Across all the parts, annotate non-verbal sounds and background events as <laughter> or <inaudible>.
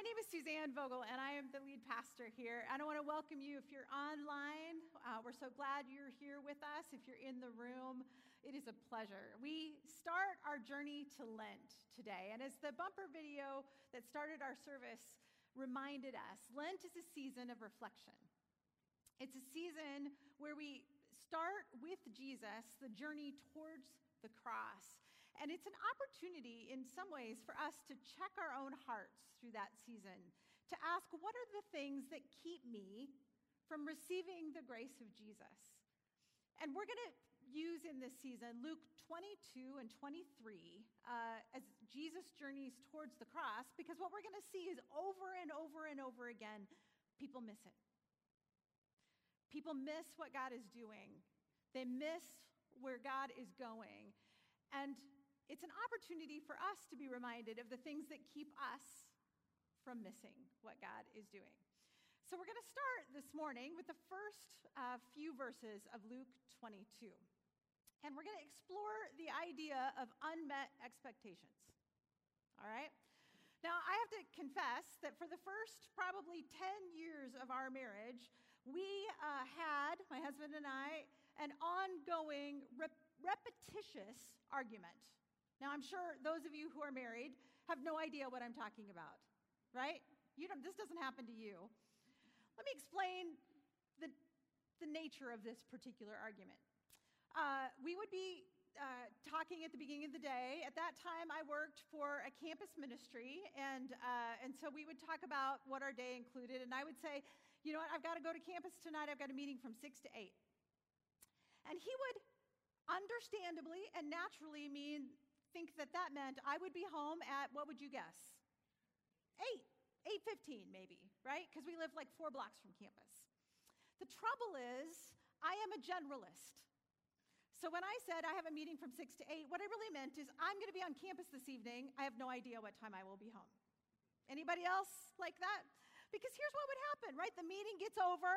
My name is Suzanne Vogel, and I am the lead pastor here. And I want to welcome you if you're online. Uh, we're so glad you're here with us. If you're in the room, it is a pleasure. We start our journey to Lent today. And as the bumper video that started our service reminded us, Lent is a season of reflection. It's a season where we start with Jesus, the journey towards the cross. And it's an opportunity, in some ways, for us to check our own hearts through that season, to ask, what are the things that keep me from receiving the grace of Jesus? And we're going to use in this season Luke 22 and 23 uh, as Jesus journeys towards the cross, because what we're going to see is over and over and over again, people miss it. People miss what God is doing, they miss where God is going. And it's an opportunity for us to be reminded of the things that keep us from missing what God is doing. So, we're going to start this morning with the first uh, few verses of Luke 22. And we're going to explore the idea of unmet expectations. All right? Now, I have to confess that for the first probably 10 years of our marriage, we uh, had, my husband and I, an ongoing, rep- repetitious argument now, I'm sure those of you who are married have no idea what I'm talking about, right? You don't, this doesn't happen to you. Let me explain the, the nature of this particular argument. Uh, we would be uh, talking at the beginning of the day. At that time, I worked for a campus ministry, and, uh, and so we would talk about what our day included. And I would say, you know what, I've got to go to campus tonight. I've got a meeting from 6 to 8. And he would understandably and naturally mean think that that meant I would be home at, what would you guess? 8, 8.15 maybe, right? Because we live like four blocks from campus. The trouble is, I am a generalist. So when I said I have a meeting from 6 to 8, what I really meant is I'm going to be on campus this evening. I have no idea what time I will be home. Anybody else like that? Because here's what would happen, right? The meeting gets over,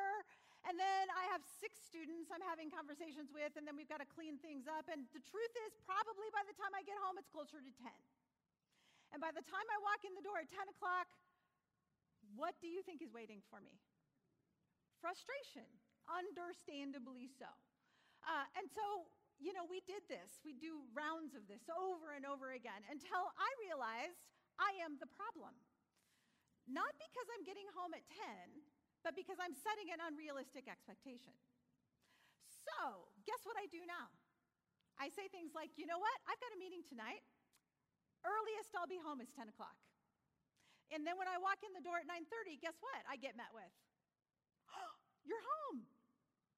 and then I have six students I'm having conversations with, and then we've got to clean things up. And the truth is, probably by the time I get home, it's closer to 10. And by the time I walk in the door at 10 o'clock, what do you think is waiting for me? Frustration, understandably so. Uh, and so, you know, we did this. We do rounds of this over and over again until I realized I am the problem. Not because I'm getting home at 10, but because I'm setting an unrealistic expectation. So, guess what I do now? I say things like, you know what? I've got a meeting tonight. Earliest I'll be home is 10 o'clock. And then when I walk in the door at 9:30, guess what? I get met with. Oh, <gasps> you're home.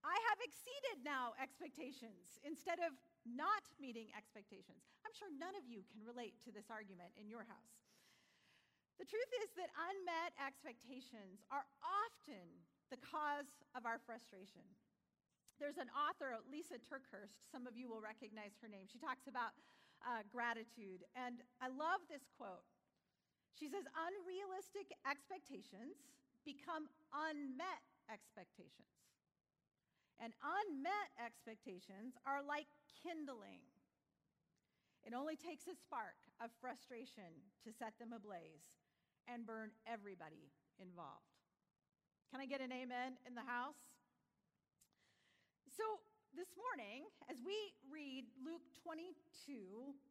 I have exceeded now expectations instead of not meeting expectations. I'm sure none of you can relate to this argument in your house. The truth is that unmet expectations are often the cause of our frustration. There's an author, Lisa TerKeurst, some of you will recognize her name. She talks about uh, gratitude, and I love this quote. She says, Unrealistic expectations become unmet expectations. And unmet expectations are like kindling. It only takes a spark of frustration to set them ablaze and burn everybody involved. Can I get an amen in the house? So, this morning, as we read Luke 22,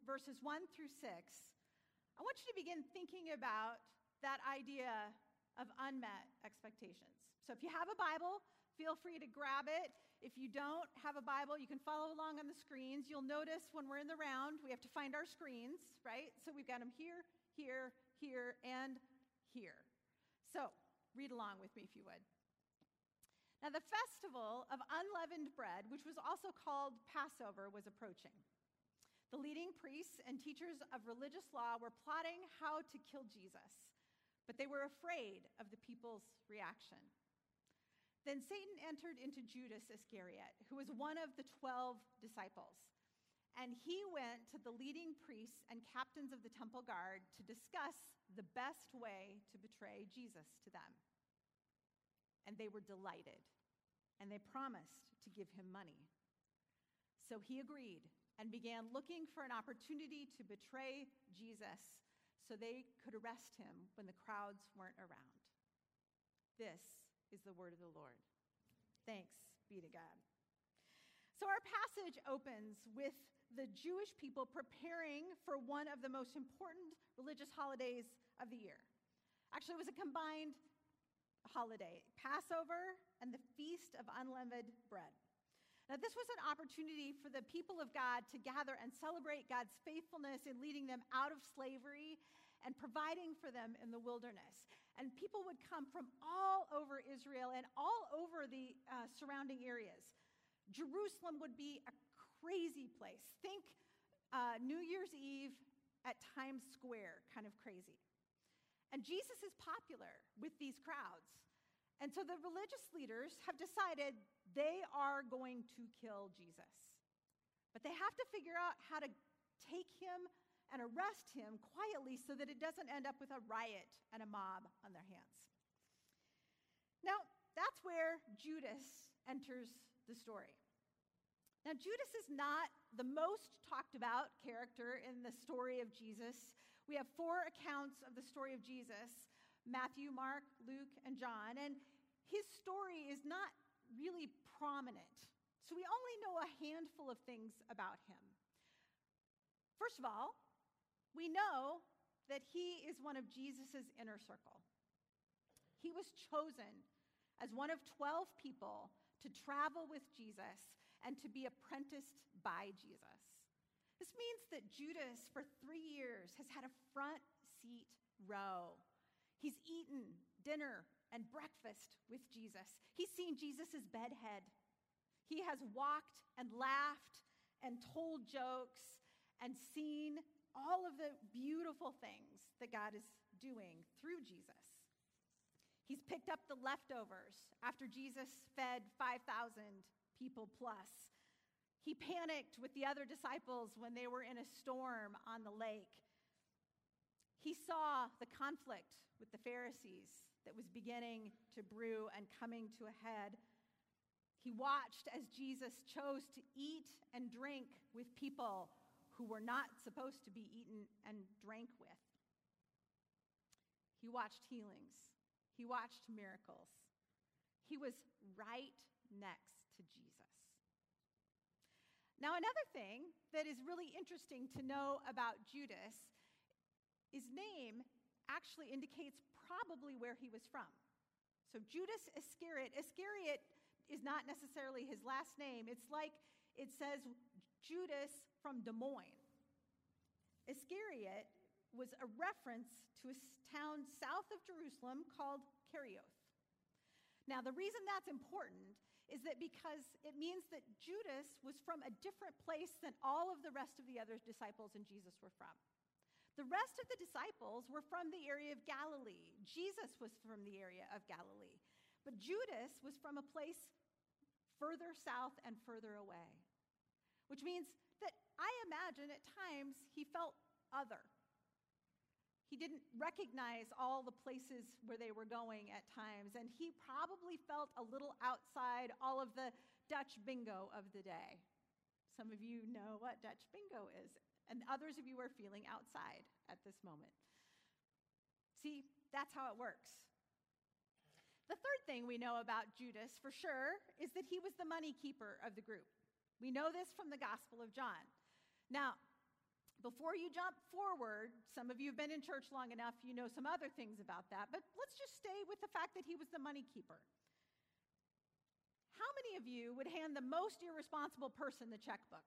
verses 1 through 6, I want you to begin thinking about that idea of unmet expectations. So, if you have a Bible, feel free to grab it. If you don't have a Bible, you can follow along on the screens. You'll notice when we're in the round, we have to find our screens, right? So, we've got them here, here, here, and here. So, read along with me if you would. Now, the festival of unleavened bread, which was also called Passover, was approaching. The leading priests and teachers of religious law were plotting how to kill Jesus, but they were afraid of the people's reaction. Then Satan entered into Judas Iscariot, who was one of the 12 disciples. And he went to the leading priests and captains of the temple guard to discuss the best way to betray Jesus to them. And they were delighted, and they promised to give him money. So he agreed and began looking for an opportunity to betray Jesus so they could arrest him when the crowds weren't around. This is the word of the Lord. Thanks be to God. So, our passage opens with the Jewish people preparing for one of the most important religious holidays of the year. Actually, it was a combined holiday Passover and the Feast of Unleavened Bread. Now, this was an opportunity for the people of God to gather and celebrate God's faithfulness in leading them out of slavery and providing for them in the wilderness. And people would come from all over Israel and all over the uh, surrounding areas. Jerusalem would be a crazy place. Think uh, New Year's Eve at Times Square, kind of crazy. And Jesus is popular with these crowds. And so the religious leaders have decided they are going to kill Jesus. But they have to figure out how to take him and arrest him quietly so that it doesn't end up with a riot and a mob on their hands. Now, that's where Judas enters the story. Now, Judas is not the most talked about character in the story of Jesus. We have four accounts of the story of Jesus Matthew, Mark, Luke, and John. And his story is not really prominent. So we only know a handful of things about him. First of all, we know that he is one of Jesus' inner circle. He was chosen as one of 12 people to travel with Jesus and to be apprenticed by Jesus. This means that Judas, for three years, has had a front seat row. He's eaten dinner and breakfast with Jesus. He's seen Jesus' bedhead. He has walked and laughed and told jokes and seen all of the beautiful things that God is doing through Jesus. He's picked up the leftovers after Jesus fed 5,000 people plus. He panicked with the other disciples when they were in a storm on the lake. He saw the conflict with the Pharisees that was beginning to brew and coming to a head. He watched as Jesus chose to eat and drink with people who were not supposed to be eaten and drank with. He watched healings, he watched miracles. He was right next to Jesus. Now, another thing that is really interesting to know about Judas, his name actually indicates probably where he was from. So Judas Iscariot, Iscariot is not necessarily his last name. It's like it says Judas from Des Moines. Iscariot was a reference to a town south of Jerusalem called Kerioth. Now, the reason that's important is that because it means that Judas was from a different place than all of the rest of the other disciples and Jesus were from. The rest of the disciples were from the area of Galilee. Jesus was from the area of Galilee. But Judas was from a place further south and further away, which means that I imagine at times he felt other. He didn't recognize all the places where they were going at times, and he probably felt a little outside all of the Dutch bingo of the day. Some of you know what Dutch bingo is and others of you are feeling outside at this moment. See, that's how it works. The third thing we know about Judas for sure is that he was the money keeper of the group. We know this from the Gospel of John. Now, before you jump forward, some of you have been in church long enough, you know some other things about that, but let's just stay with the fact that he was the money keeper. How many of you would hand the most irresponsible person the checkbook?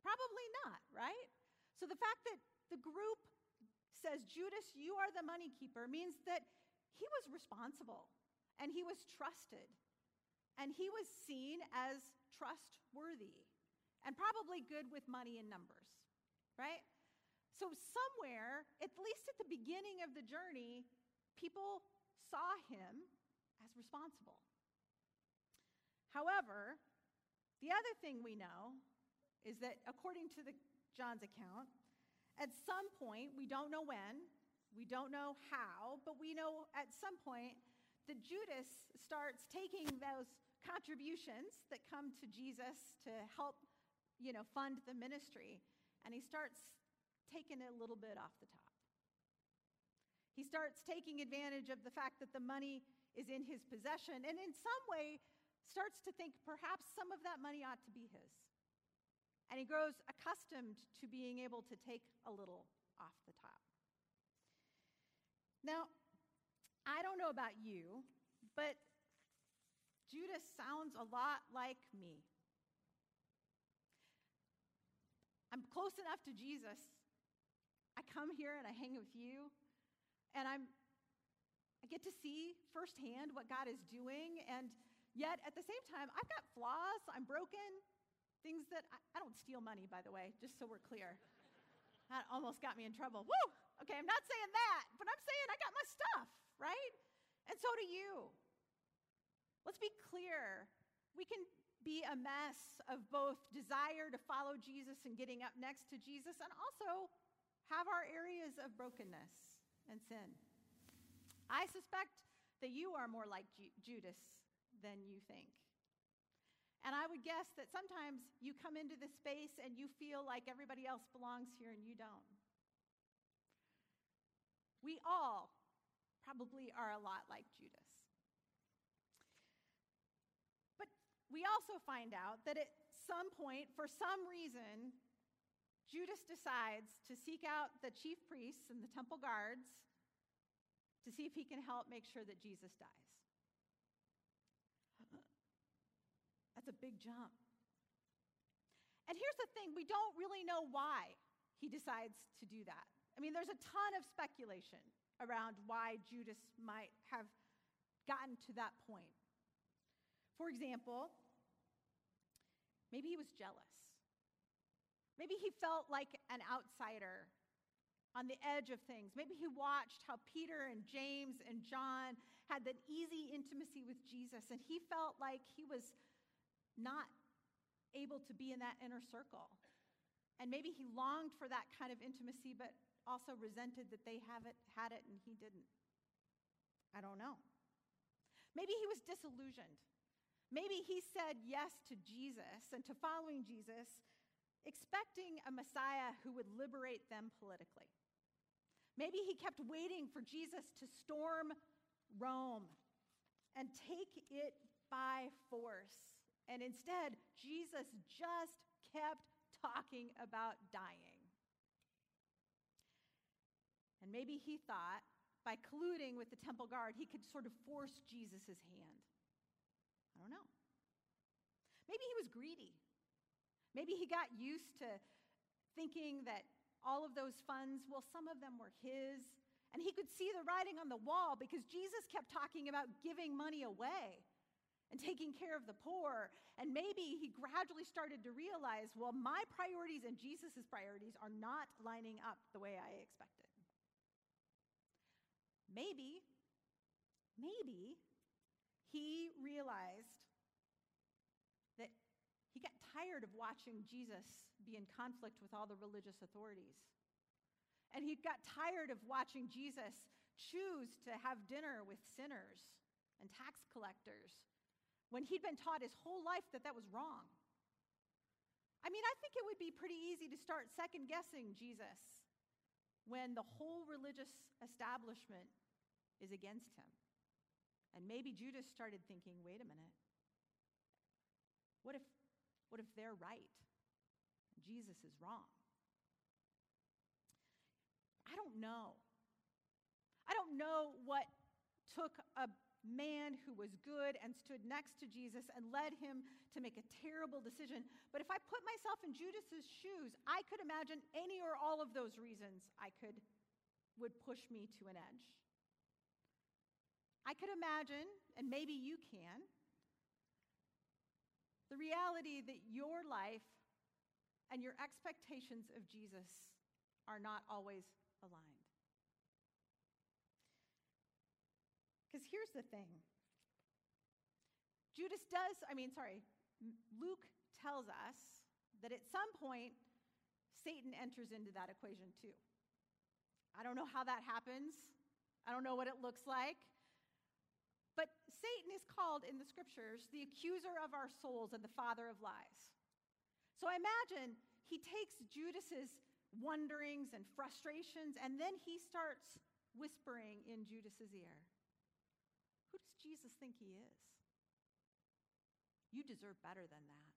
Probably not, right? So the fact that the group says, Judas, you are the money keeper, means that he was responsible and he was trusted and he was seen as trustworthy and probably good with money and numbers, right? So, somewhere, at least at the beginning of the journey, people saw him as responsible. However, the other thing we know is that according to the John's account, at some point, we don't know when, we don't know how, but we know at some point that Judas starts taking those contributions that come to Jesus to help, you know, fund the ministry, and he starts taking it a little bit off the top. He starts taking advantage of the fact that the money is in his possession, and in some way starts to think perhaps some of that money ought to be his. And he grows accustomed to being able to take a little off the top. Now, I don't know about you, but Judas sounds a lot like me. I'm close enough to Jesus. I come here and I hang with you, and I'm I get to see firsthand what God is doing, and yet at the same time, I've got flaws. I'm broken. Things that I, I don't steal money, by the way, just so we're clear. <laughs> That almost got me in trouble. Woo! Okay, I'm not saying that, but I'm saying I got my stuff, right? And so do you. Let's be clear. We can be a mess of both desire to follow Jesus and getting up next to Jesus, and also have our areas of brokenness and sin. I suspect that you are more like Ju- Judas than you think. And I would guess that sometimes you come into this space and you feel like everybody else belongs here and you don't. We all probably are a lot like Judas. But we also find out that at some point, for some reason, Judas decides to seek out the chief priests and the temple guards to see if he can help make sure that Jesus dies. <gasps> That's a big jump. And here's the thing we don't really know why he decides to do that. I mean, there's a ton of speculation around why Judas might have gotten to that point. For example, maybe he was jealous. Maybe he felt like an outsider on the edge of things. Maybe he watched how Peter and James and John had that easy intimacy with Jesus, and he felt like he was not able to be in that inner circle. And maybe he longed for that kind of intimacy, but also resented that they haven't had it and he didn't. I don't know. Maybe he was disillusioned. Maybe he said yes to Jesus and to following Jesus, expecting a Messiah who would liberate them politically. Maybe he kept waiting for Jesus to storm Rome and take it by force. And instead, Jesus just kept talking about dying. And maybe he thought by colluding with the temple guard, he could sort of force Jesus' hand. I don't know. Maybe he was greedy. Maybe he got used to thinking that all of those funds, well, some of them were his. And he could see the writing on the wall because Jesus kept talking about giving money away and taking care of the poor. And maybe he gradually started to realize, well, my priorities and Jesus' priorities are not lining up the way I expected. Maybe, maybe he realized that he got tired of watching Jesus be in conflict with all the religious authorities. And he got tired of watching Jesus choose to have dinner with sinners and tax collectors when he'd been taught his whole life that that was wrong. I mean, I think it would be pretty easy to start second guessing Jesus when the whole religious establishment is against him. And maybe Judas started thinking wait a minute. What if, what if they're right? Jesus is wrong. I don't know. I don't know what took a man who was good and stood next to Jesus and led him to make a terrible decision. But if I put myself in Judas's shoes, I could imagine any or all of those reasons I could would push me to an edge. I could imagine, and maybe you can, the reality that your life and your expectations of Jesus are not always aligned. Because here's the thing Judas does, I mean, sorry, Luke tells us that at some point, Satan enters into that equation too. I don't know how that happens. I don't know what it looks like. But Satan is called in the scriptures the accuser of our souls and the father of lies. So I imagine he takes Judas's wonderings and frustrations, and then he starts whispering in Judas's ear, Who does Jesus think he is? You deserve better than that.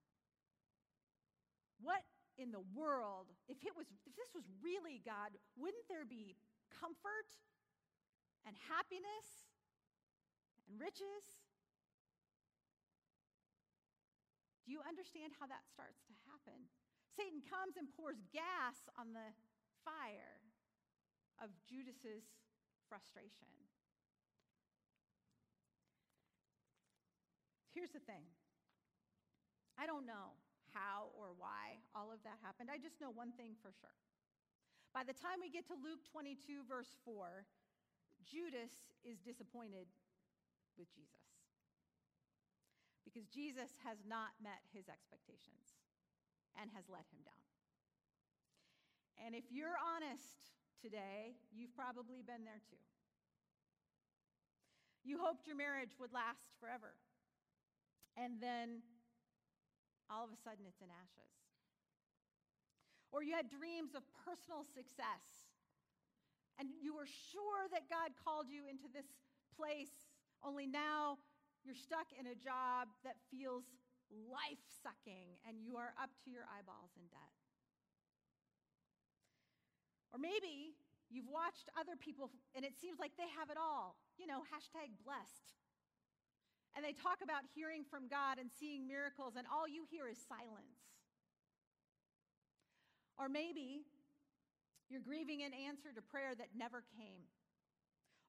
What in the world, if it was if this was really God, wouldn't there be comfort and happiness and riches? Do you understand how that starts to happen? Satan comes and pours gas on the fire of Judas's frustration. Here's the thing. I don't know how or why all of that happened. I just know one thing for sure. By the time we get to Luke 22, verse 4, Judas is disappointed with Jesus because Jesus has not met his expectations and has let him down. And if you're honest today, you've probably been there too. You hoped your marriage would last forever. And then all of a sudden it's in ashes. Or you had dreams of personal success, and you were sure that God called you into this place, only now you're stuck in a job that feels life sucking and you are up to your eyeballs in debt. Or maybe you've watched other people and it seems like they have it all. You know, hashtag blessed and they talk about hearing from God and seeing miracles, and all you hear is silence. Or maybe you're grieving an answer to prayer that never came,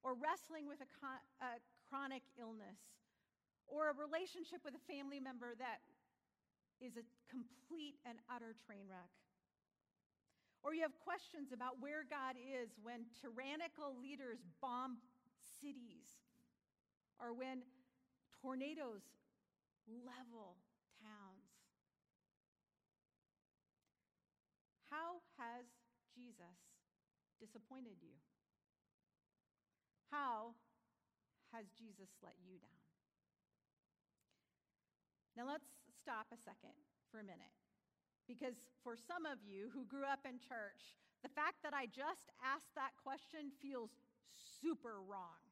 or wrestling with a, con- a chronic illness, or a relationship with a family member that is a complete and utter train wreck. Or you have questions about where God is when tyrannical leaders bomb cities, or when Tornadoes level towns. How has Jesus disappointed you? How has Jesus let you down? Now let's stop a second for a minute. Because for some of you who grew up in church, the fact that I just asked that question feels super wrong.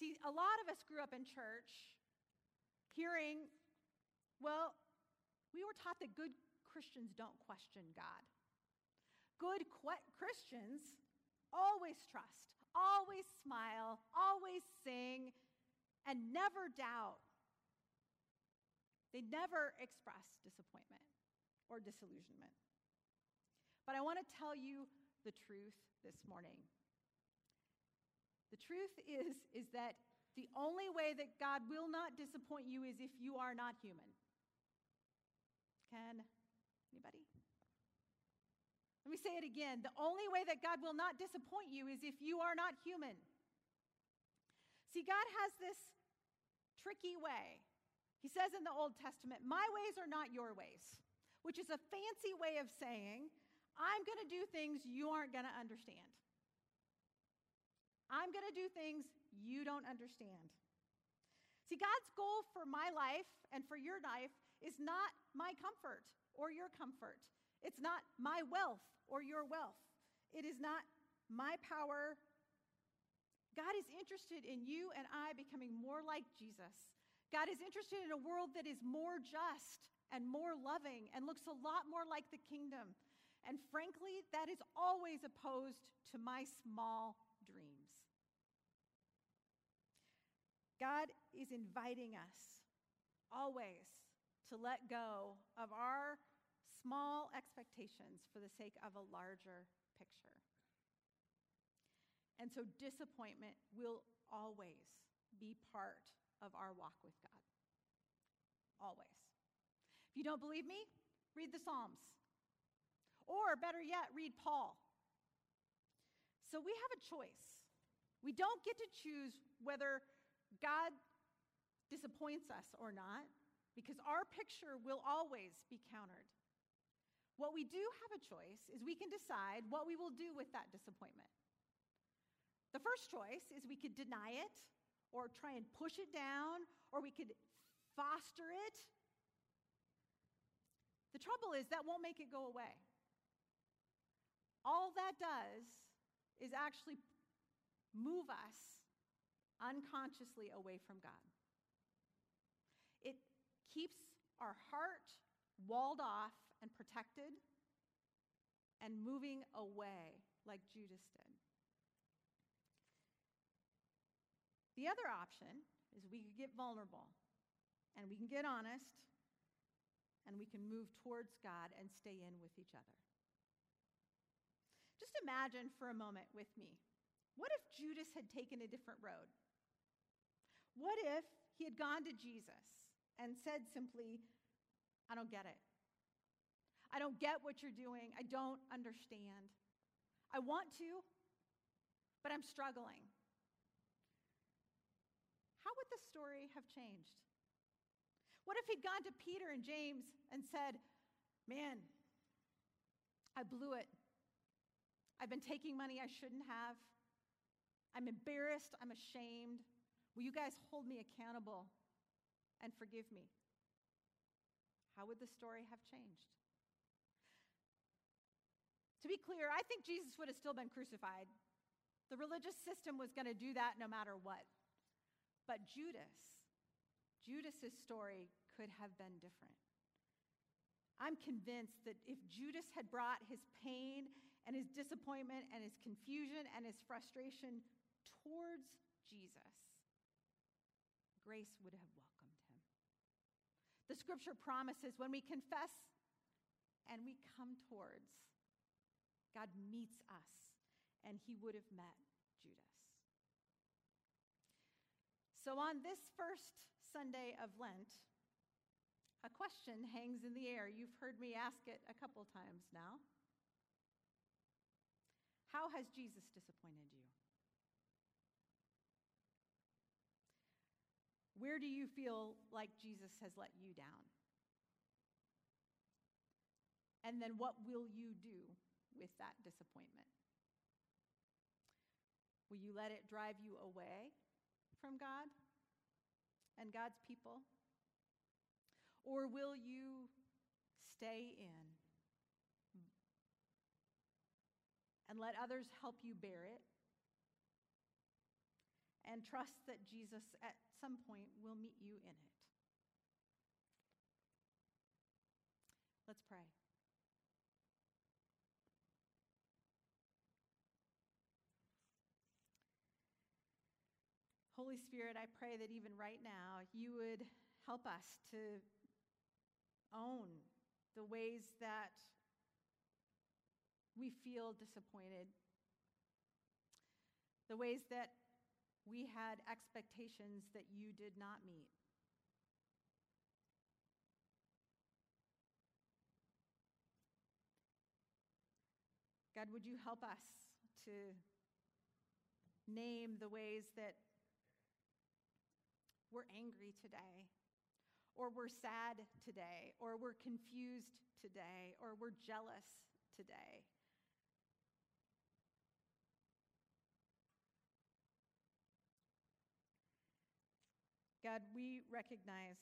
See, a lot of us grew up in church hearing, well, we were taught that good Christians don't question God. Good Christians always trust, always smile, always sing, and never doubt. They never express disappointment or disillusionment. But I want to tell you the truth this morning. The truth is, is that the only way that God will not disappoint you is if you are not human. Can anybody? Let me say it again. The only way that God will not disappoint you is if you are not human. See, God has this tricky way. He says in the Old Testament, My ways are not your ways, which is a fancy way of saying, I'm going to do things you aren't going to understand. I'm going to do things you don't understand. See, God's goal for my life and for your life is not my comfort or your comfort. It's not my wealth or your wealth. It is not my power. God is interested in you and I becoming more like Jesus. God is interested in a world that is more just and more loving and looks a lot more like the kingdom. And frankly, that is always opposed to my small dreams. God is inviting us always to let go of our small expectations for the sake of a larger picture. And so disappointment will always be part of our walk with God. Always. If you don't believe me, read the Psalms. Or better yet, read Paul. So we have a choice. We don't get to choose whether God disappoints us or not, because our picture will always be countered. What we do have a choice is we can decide what we will do with that disappointment. The first choice is we could deny it or try and push it down or we could foster it. The trouble is that won't make it go away. All that does is actually move us unconsciously away from God. It keeps our heart walled off and protected and moving away like Judas did. The other option is we could get vulnerable and we can get honest and we can move towards God and stay in with each other. Just imagine for a moment with me what if Judas had taken a different road? What if he had gone to Jesus and said simply, I don't get it. I don't get what you're doing. I don't understand. I want to, but I'm struggling. How would the story have changed? What if he'd gone to Peter and James and said, Man, I blew it. I've been taking money I shouldn't have. I'm embarrassed. I'm ashamed. Will you guys hold me accountable and forgive me? How would the story have changed? To be clear, I think Jesus would have still been crucified. The religious system was going to do that no matter what. But Judas, Judas's story could have been different. I'm convinced that if Judas had brought his pain and his disappointment and his confusion and his frustration towards Jesus, grace would have welcomed him. The scripture promises when we confess and we come towards, God meets us, and he would have met Judas. So, on this first Sunday of Lent, a question hangs in the air. You've heard me ask it a couple times now. How has Jesus disappointed you? Where do you feel like Jesus has let you down? And then what will you do with that disappointment? Will you let it drive you away from God and God's people? Or will you stay in and let others help you bear it and trust that Jesus at some point will meet you in it. Let's pray. Holy Spirit, I pray that even right now you would help us to own the ways that we feel disappointed, the ways that we had expectations that you did not meet. God, would you help us to name the ways that we're angry today, or we're sad today, or we're confused today, or we're jealous today? God, we recognize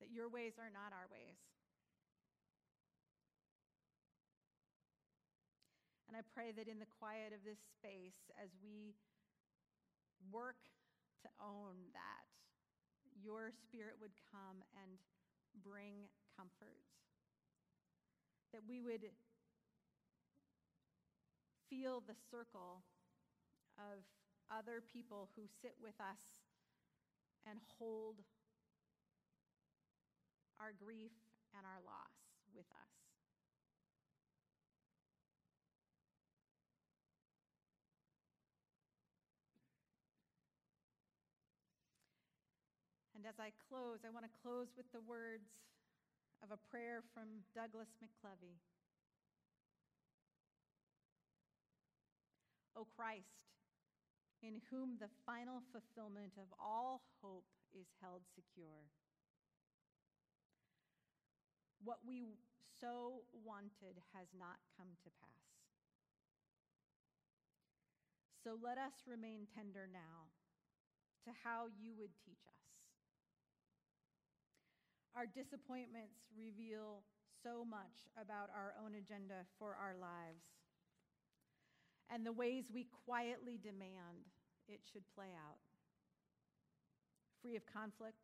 that your ways are not our ways. And I pray that in the quiet of this space, as we work to own that, your spirit would come and bring comfort. That we would feel the circle of other people who sit with us and hold our grief and our loss with us. As I close, I want to close with the words of a prayer from Douglas McKelvey. O Christ, in whom the final fulfillment of all hope is held secure. What we so wanted has not come to pass. So let us remain tender now to how you would teach us. Our disappointments reveal so much about our own agenda for our lives and the ways we quietly demand it should play out free of conflict,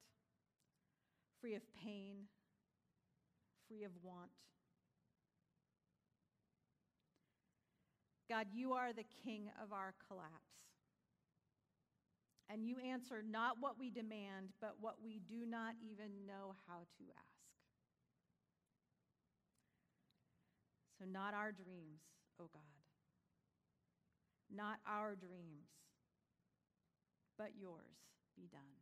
free of pain, free of want. God, you are the king of our collapse. And you answer not what we demand, but what we do not even know how to ask. So, not our dreams, O oh God. Not our dreams, but yours be done.